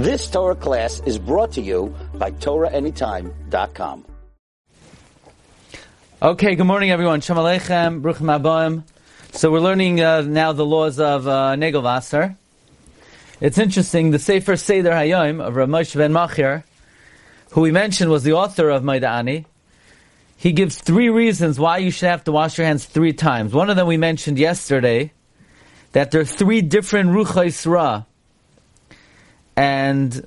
This Torah class is brought to you by TorahAnytime.com. Okay, good morning everyone. Shalom Aleichem, Abayim. So we're learning uh, now the laws of uh, Negelvasser. It's interesting, the Sefer Seder Hayom of Rav Moshe ben Machir, who we mentioned was the author of Maida'ani, he gives three reasons why you should have to wash your hands three times. One of them we mentioned yesterday, that there are three different Ruchais Ra. And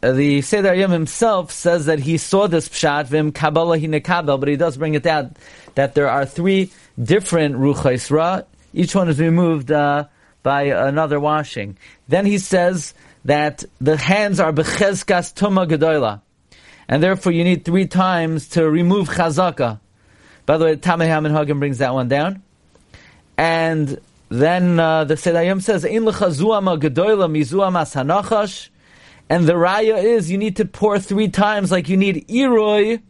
the Seder Yom himself says that he saw this pshat vim kabbalah hinekabel, but he does bring it out that there are three different ra. Each one is removed uh, by another washing. Then he says that the hands are bechezkas tuma gedola and therefore you need three times to remove chazaka. By the way, Tamei Hagen brings that one down. And then uh, the Sedayim says, "In lechazuama gedoyla mizuamas hanachash," and the raya is you need to pour three times, like you need iroy,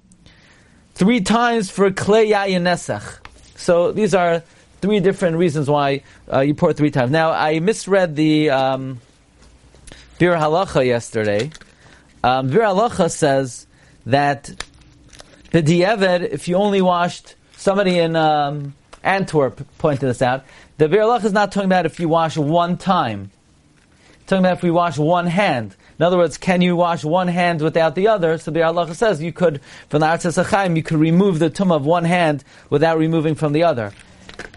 three times for klei yayin So these are three different reasons why uh, you pour three times. Now I misread the um, Bir Halacha yesterday. Um, Bir Halacha says that the dieved, if you only washed, somebody in um, Antwerp pointed this out, the Birlach is not talking about if you wash one time. It's talking about if we wash one hand. In other words, can you wash one hand without the other? So the Allah says you could, from the Artzas Achaim, you could remove the tum of one hand without removing from the other.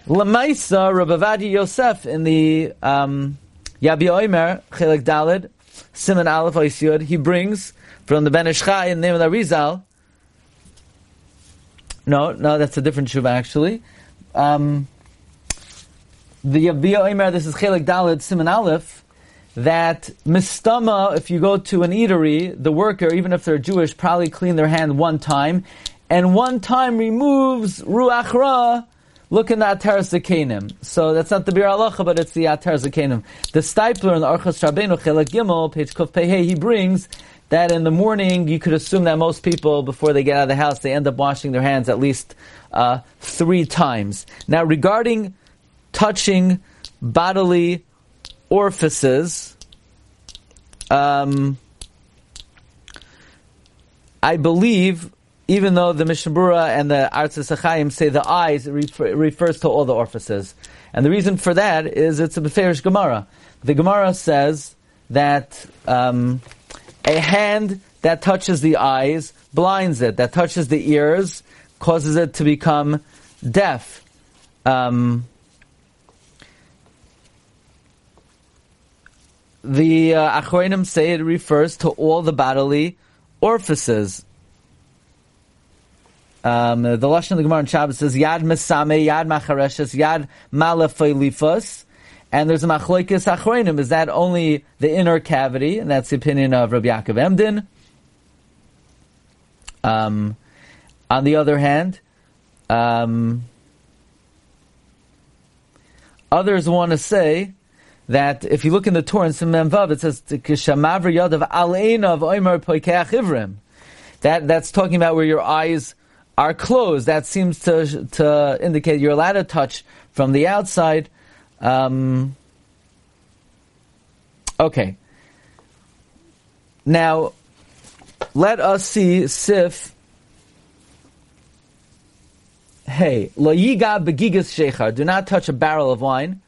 Lamaisa, Rav Ovadia Yosef in the um, Yabi Oimer, Chelik Dalid, Simon Aleph Oisyud, he brings from the Ben Ish Chai in the name of the Rizal. No, no, that's a different shuva actually. Um, the Yabia Omer, this is Chelik Dalit Simon Aleph, that mistama, if you go to an eatery, the worker, even if they're Jewish, probably clean their hand one time, and one time removes ruach ra, look in the Atar Zakenim. So that's not the Bir Alacha, but it's the Atar Zakenim. The Stipler in the Archas Rabbeinu Chelik Gimel, page Kuf Pehei, he brings that in the morning you could assume that most people, before they get out of the house, they end up washing their hands at least uh, three times. Now, regarding touching bodily orifices, um, I believe, even though the Mishnah and the Artzis Achayim say the eyes, refer, refers to all the orifices. And the reason for that is it's a Beferish Gemara. The Gemara says that um, a hand that touches the eyes blinds it. That touches the ears causes it to become deaf. Um, the uh, say it refers to all the bodily orifices. Um, the Lashon of the Gemara in Shabbos says Yad Mesame, Yad Machareshes, Yad Malafilifas. And there's a machloikis achroinim. Is that only the inner cavity? And that's the opinion of Rabbi Yaakov Emden. Um, on the other hand, um, others want to say that if you look in the Torah in Simon Vav, it says Kishamavr Yadav Aleinav Oimer. That that's talking about where your eyes are closed. That seems to to indicate you're allowed to touch from the outside. Um, okay. Now, let us see Sif. Hey, lo begigas shechar. Do not touch a barrel of wine.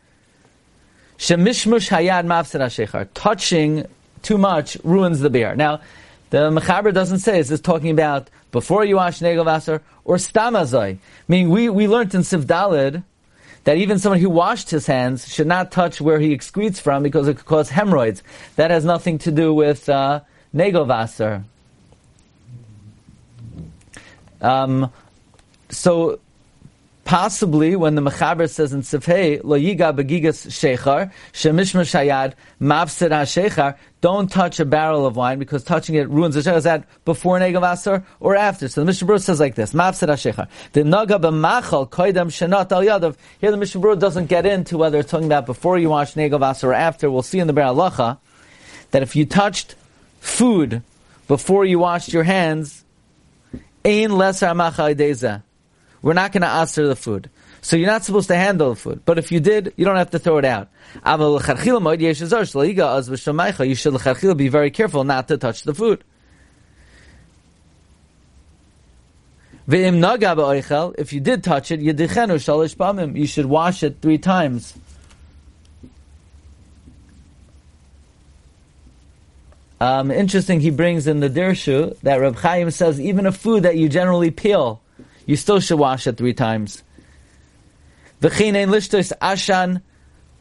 Shemishmush hayad mafsed shechar. Touching too much ruins the beer. Now, the Mechaber doesn't say, is this talking about before you wash Negel Vasser or Stamazai? Meaning, we, we learned in Sivdalid that even someone who washed his hands should not touch where he excretes from because it could cause hemorrhoids. That has nothing to do with uh, Negovasser. Um, so Possibly when the Mechaber says in Sifhei, Lo Yiga Begigas Shechar, Shemishma Shayad, Mavsid HaShechar, don't touch a barrel of wine because touching it ruins the Shechar. Is that before Negav or after? So the Mishnah says like this, Mavsid HaShechar. The Naga B'machal Koidem Shenat Al Yadav. Here the Mishnah doesn't get into whether it's talking about before you wash Negav or after. We'll see in the Bar that if you touched food before you washed your hands, Ein Lesar Machal we're not going to answer the food. So you're not supposed to handle the food. But if you did, you don't have to throw it out. You should be very careful not to touch the food. If you did touch it, you should wash it three times. Um, interesting, he brings in the Dirshu that Reb Chaim says even a food that you generally peel, you still should wash it three times. ashan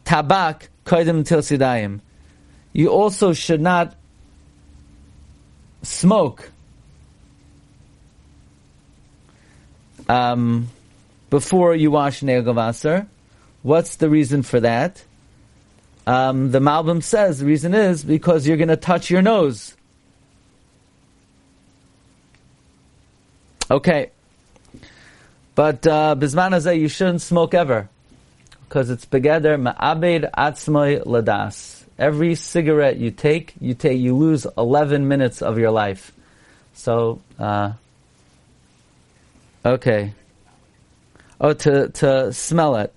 tabak til You also should not smoke um, before you wash Neogavaser. What's the reason for that? Um, the Malbim says the reason is because you're going to touch your nose. Okay. But uh, you shouldn't smoke ever. Because it's begeder ma'abed atzmoy ladas. Every cigarette you take, you take, you lose 11 minutes of your life. So, uh, Okay. Oh, to, to smell it.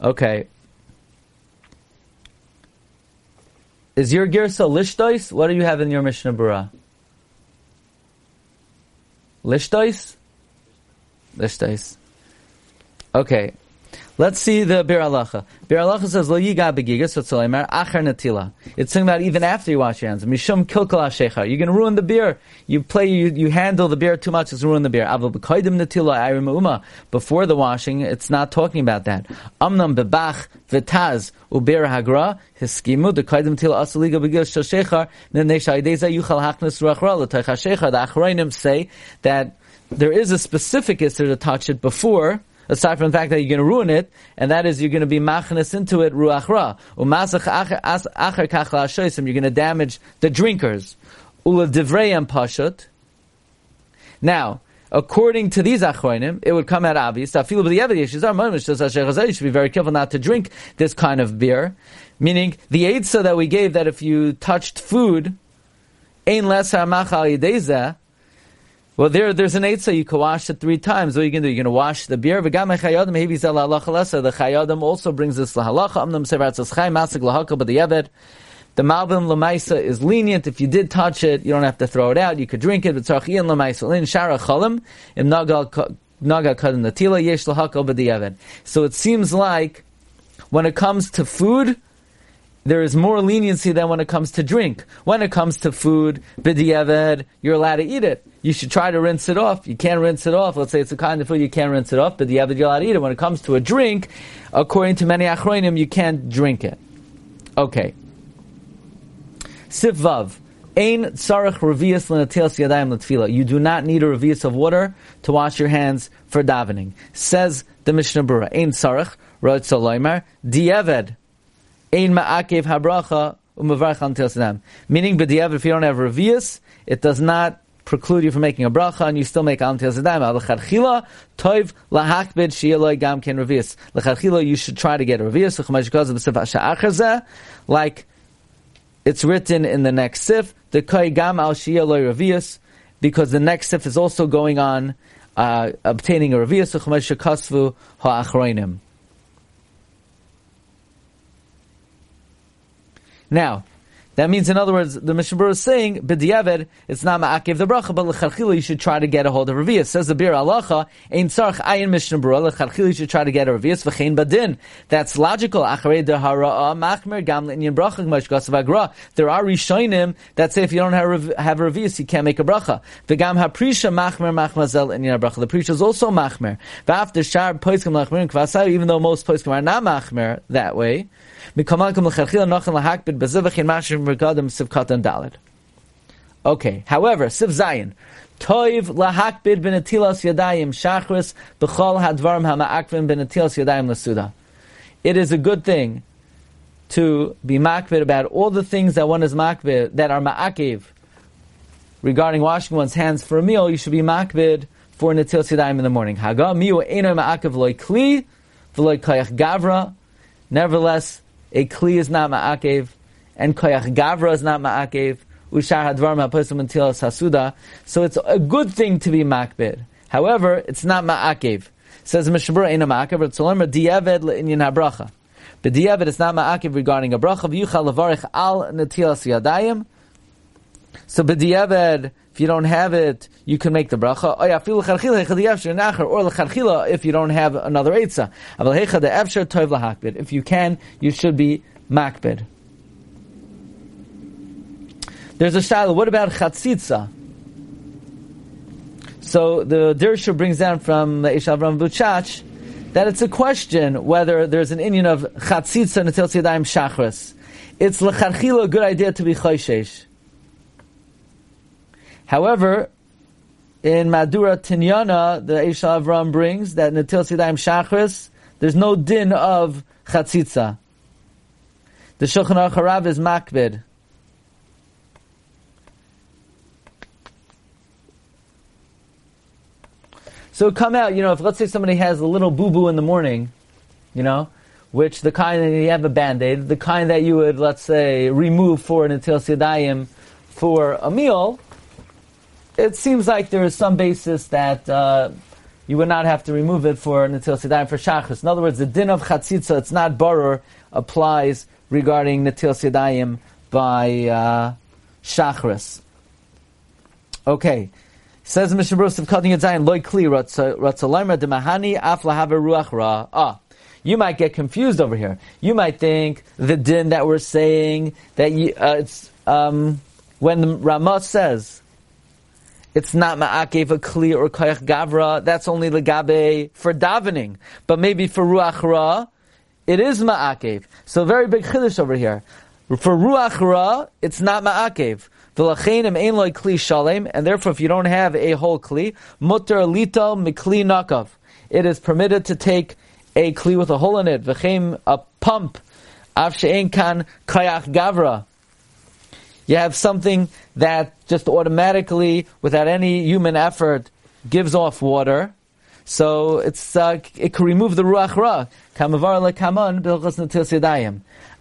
Okay. Is your girsa lishtois? What do you have in your Mishnah Berurah? Lishtois? Lishtois. Okay. Let's see the Bir Alacha. Bir Alacha says, Lo yiga begiga, so tzolaymar, achar natila. It's talking about even after you wash your hands. Mishum kilkal ashechar. You're going to ruin the beer. You play, you, you handle the beer too much, it's ruin the beer. Aval b'koidim natila ayrim uma. Before the washing, it's not talking about that. Amnam bebach v'taz uber hagra, hiskimu, the koidim natila asaliga begiga shal shechar, then they shaydeza yuchal hachnas ruach ra, shechar. The achrayim say that there is a specific issue to touch it before, aside from the fact that you're going to ruin it, and that is you're going to be machnes into it ruach ra. You're going to damage the drinkers. Ula divrei pashut. Now, according to these achronim, it would come out obvious. You should be very careful not to drink this kind of beer. Meaning, the eitzah that we gave that if you touched food, ein less well, there, there's an eitzah, you can wash it three times. What are you going to do? You're going to wash the beer. The chayadim also brings this lahalacha. But the yevet. The malbim lemaisa is lenient. If you did touch it, you don't have to throw it out. You could drink it. But tzarchiyan lemaisa. In shara chalim, im nagal naga kadin natila yesh lahaka, but the yevet. So it seems like when it comes to food, there is more leniency than when it comes to drink. When it comes to food, b'diavad, you're allowed to eat it. You should try to rinse it off. You can't rinse it off. Let's say it's a kind of food you can't rinse it off, but b'diavad you're allowed to eat it. When it comes to a drink, according to many achronim, you can't drink it. Okay. Sivvav. Ein tzarech revius l'natilas yadayim l'tfila. You do not need a revius of water to wash your hands for davening. Says the Mishnah Berurah. Ein tzarech, roit saloimer, dieved Ein ma'akev habracha umavarch al Meaning, but if you don't have revius, it does not preclude you from making a bracha, and you still make al tilsadam. L'chadchila toiv lahakbid shieloi gam ken revius. L'chadchila, you should try to get revius. Like it's written in the next sif, the koi gam al shieloi revius, because the next sif is also going on uh, obtaining a revius. Kasvu ha'achroinim. Now, that means, in other words, the Mishnah is saying, b'diavad, it's not ma'akev the bracha, but l'charchila you should try to get a hold of Revius. Says the Bir Alacha, ein tzarch ayin Mishnah Berurah, l'charchila you should try to get a Revius, v'chein badin. That's logical. Acharei de hara'a ah, machmer gam l'inyan bracha, g'mash agra. There are Rishonim that say if you don't have, have Revius, you can't make a bracha. V'gam ha-prisha machmer machmazel bracha. The prisha is also machmer. V'after shar poiskim lachmer kvasai, even though most poiskim are not machmer that way, Okay, however, Siv Zayin. Toiv lahakbid benetilas yadayim shachris b'chol hadvarim hama'akvim benetilas yadayim lasuda. It is a good thing to be makbid about all the things that one is makbid, that are ma'akiv, regarding washing one's hands for a meal, you should be makbid for netilas yadayim in the morning. Haga miu eno ma'akiv loy kli, v'loy kayach gavra. Nevertheless, a kli is not ma'akev, and koyach gavra is not ma'akev, ushar hadvar ma'aposum until sasuda. So it's a good thing to be makbid. However, it's not ma'akev. Says Mishabura Eina Ma'akev, Ritzolim Diavad Le'inyan HaBracha. B'diavad it's not Ma'akev regarding a bracha, V'yuchal Levarich Al Natilas Yadayim. So b'diavad, if you don't have it, you can make the bracha. Oh or lecharchila if you don't have another lahakbid. If you can, you should be makbid. There's a shaila. What about chatzitza? So the Dirshu brings down from Ishav Ram Buchach that it's a question whether there's an Indian of chatzitza until tzidayim shachris. It's lecharchila a good idea to be chayshesh. However, in Madura Tinyana, the Isha Avram brings that Natil Sidaim Shachris, there's no din of Chatzitza. The Shulchan Aruch is makbid. So come out, you know, if let's say somebody has a little boo-boo in the morning, you know, which the kind that you have a band-aid, the kind that you would, let's say, remove for an Natil Sidayim for a meal, it seems like there is some basis that uh, you would not have to remove it for Natil Sidayim for Shachris. In other words, the din of Chatzitza, it's not Barer, applies regarding Natil Sidayim by uh, Shachris. Okay. Says Mishnah Berurah of cutting it Zayin, loy kli ratzalaima demahani af lahava ruach ra. Ah, you might get confused over here. You might think the din that we're saying that you, uh, it's um, when the Ramah says it's not ma'akev a kli or koyach gavra. That's only legabe for davening. But maybe for ruach ra, it is ma'akev. So very big chiddush over here. For ruach ra, it's not ma'akev. V'lachenim ein loy kli shalem, and therefore if you don't have a whole kli, mutter lito mikli nakav. It is permitted to take a kli with a hole in it, v'chem a pump, av she'en kan koyach gavra. You have something that just automatically, without any human effort, gives off water. So it's uh, it can remove the ruach ra. Kamavar.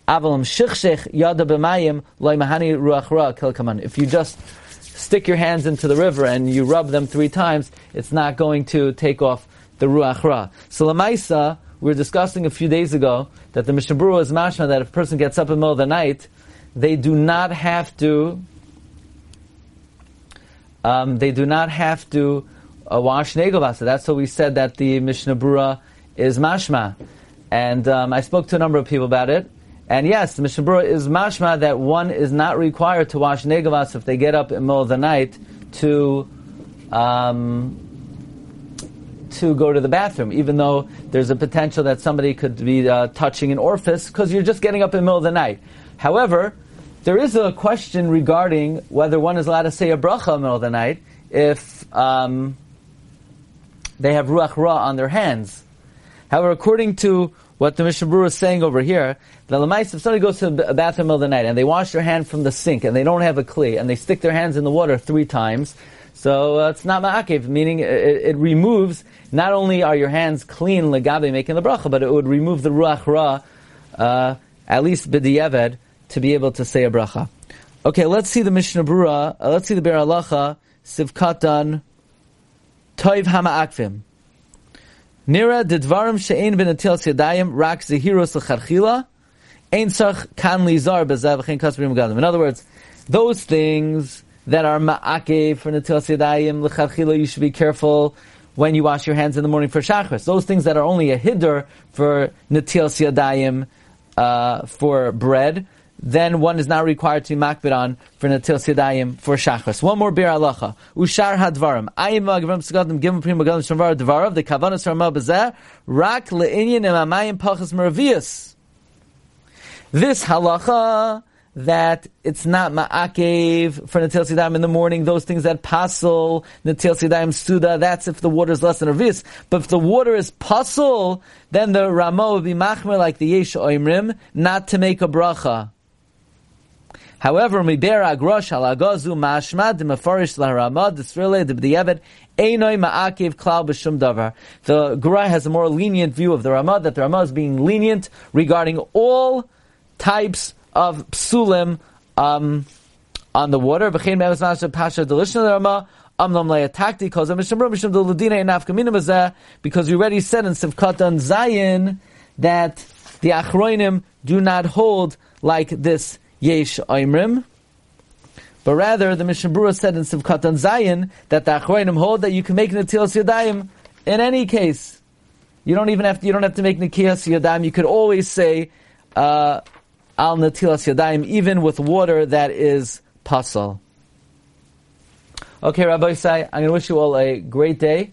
Avalam shichshech yada b'mayim ruach ra. If you just stick your hands into the river and you rub them three times, it's not going to take off the ruach ra. So lamaisa, we were discussing a few days ago that the Mishnah Berurah is mashma that if a person gets up in the middle of the night they do not have to. Um, they do not have to uh, wash negovasa. That's what we said that the Mishnah Berurah is mashma, and um, I spoke to a number of people about it. And yes, the Mishnah Berurah is mashma that one is not required to wash negovas if they get up in the middle of the night to um, to go to the bathroom, even though there's a potential that somebody could be uh, touching an orifice because you're just getting up in the middle of the night. However, there is a question regarding whether one is allowed to say a bracha in the middle of the night if um, they have ruach ra on their hands. However, according to what the Mishnah Berurah is saying over here, the lamais, if somebody goes to a bathroom in the middle of the night and they wash their hand from the sink and they don't have a kli and they stick their hands in the water three times, so uh, it's not ma'akev, meaning it, it, removes, not only are your hands clean legabe making the bracha, but it would remove the ruach ra, uh, at least b'di'eved, to be able to say a bracha. Okay, let's see the Mishnah Berurah. Uh, let's see the Biur Halacha Sivkatan Toiv Hama'akvim. Nira didvarim she'ein v'natil yadayim rak zehiros l'charchila ein sach kan lizar bezav v'chein kasperim gadim. In other words, those things that are ma'akev for natil yadayim l'charchila, you should be careful when you wash your hands in the morning for shachris. Those things that are only a hiddur for natil yadayim uh, for bread, then one is not required to makbid on for Natil Sidayim for Shachas. One more Biur Halacha. Ushar Hadvarim. Ayim Magavim Sagadim Gimel Prim Magadim Shamvar Dvarav. The Kavanas Ramah Bazeh. Rak Le'inyan Emamayim Pachas Meravias. This halacha that it's not ma'akev for Natil Sidayim in the morning, those things that pasul, Natil Sidayim Suda, that's if the water is less than a. But if the water is pasul, then the Ramah would be machmer like the Yesh Oimrim, not to make a bracha. However, miber agrosh halagazu mashmad mefarish laharamad disrile debdiyevet einoi ma'akiv klal b'shum davar. The Gra has a more lenient view of the Ramah that the Ramah is being lenient regarding all types of psulim um, on the water. B'chein me'emes pasha delishna the Ramah because we already said in Sivkatan Zayin that the Achroinim do not hold like this Yesh Oimrim. But rather, the Mishnah said in Sivkatan Zayin that the Achroinim hold that you can make Natilas Yadayim in any case. You don't even have to, you don't have to make Nikias Yadayim. You could always say, uh, Al Natilas Yadayim, even with water that is pasal. Okay, Rabbi Isai, I'm going to wish you all a great day.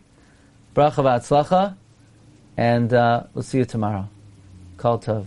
Bracha v'atzlacha. And uh, we'll see you tomorrow. Kol Tov.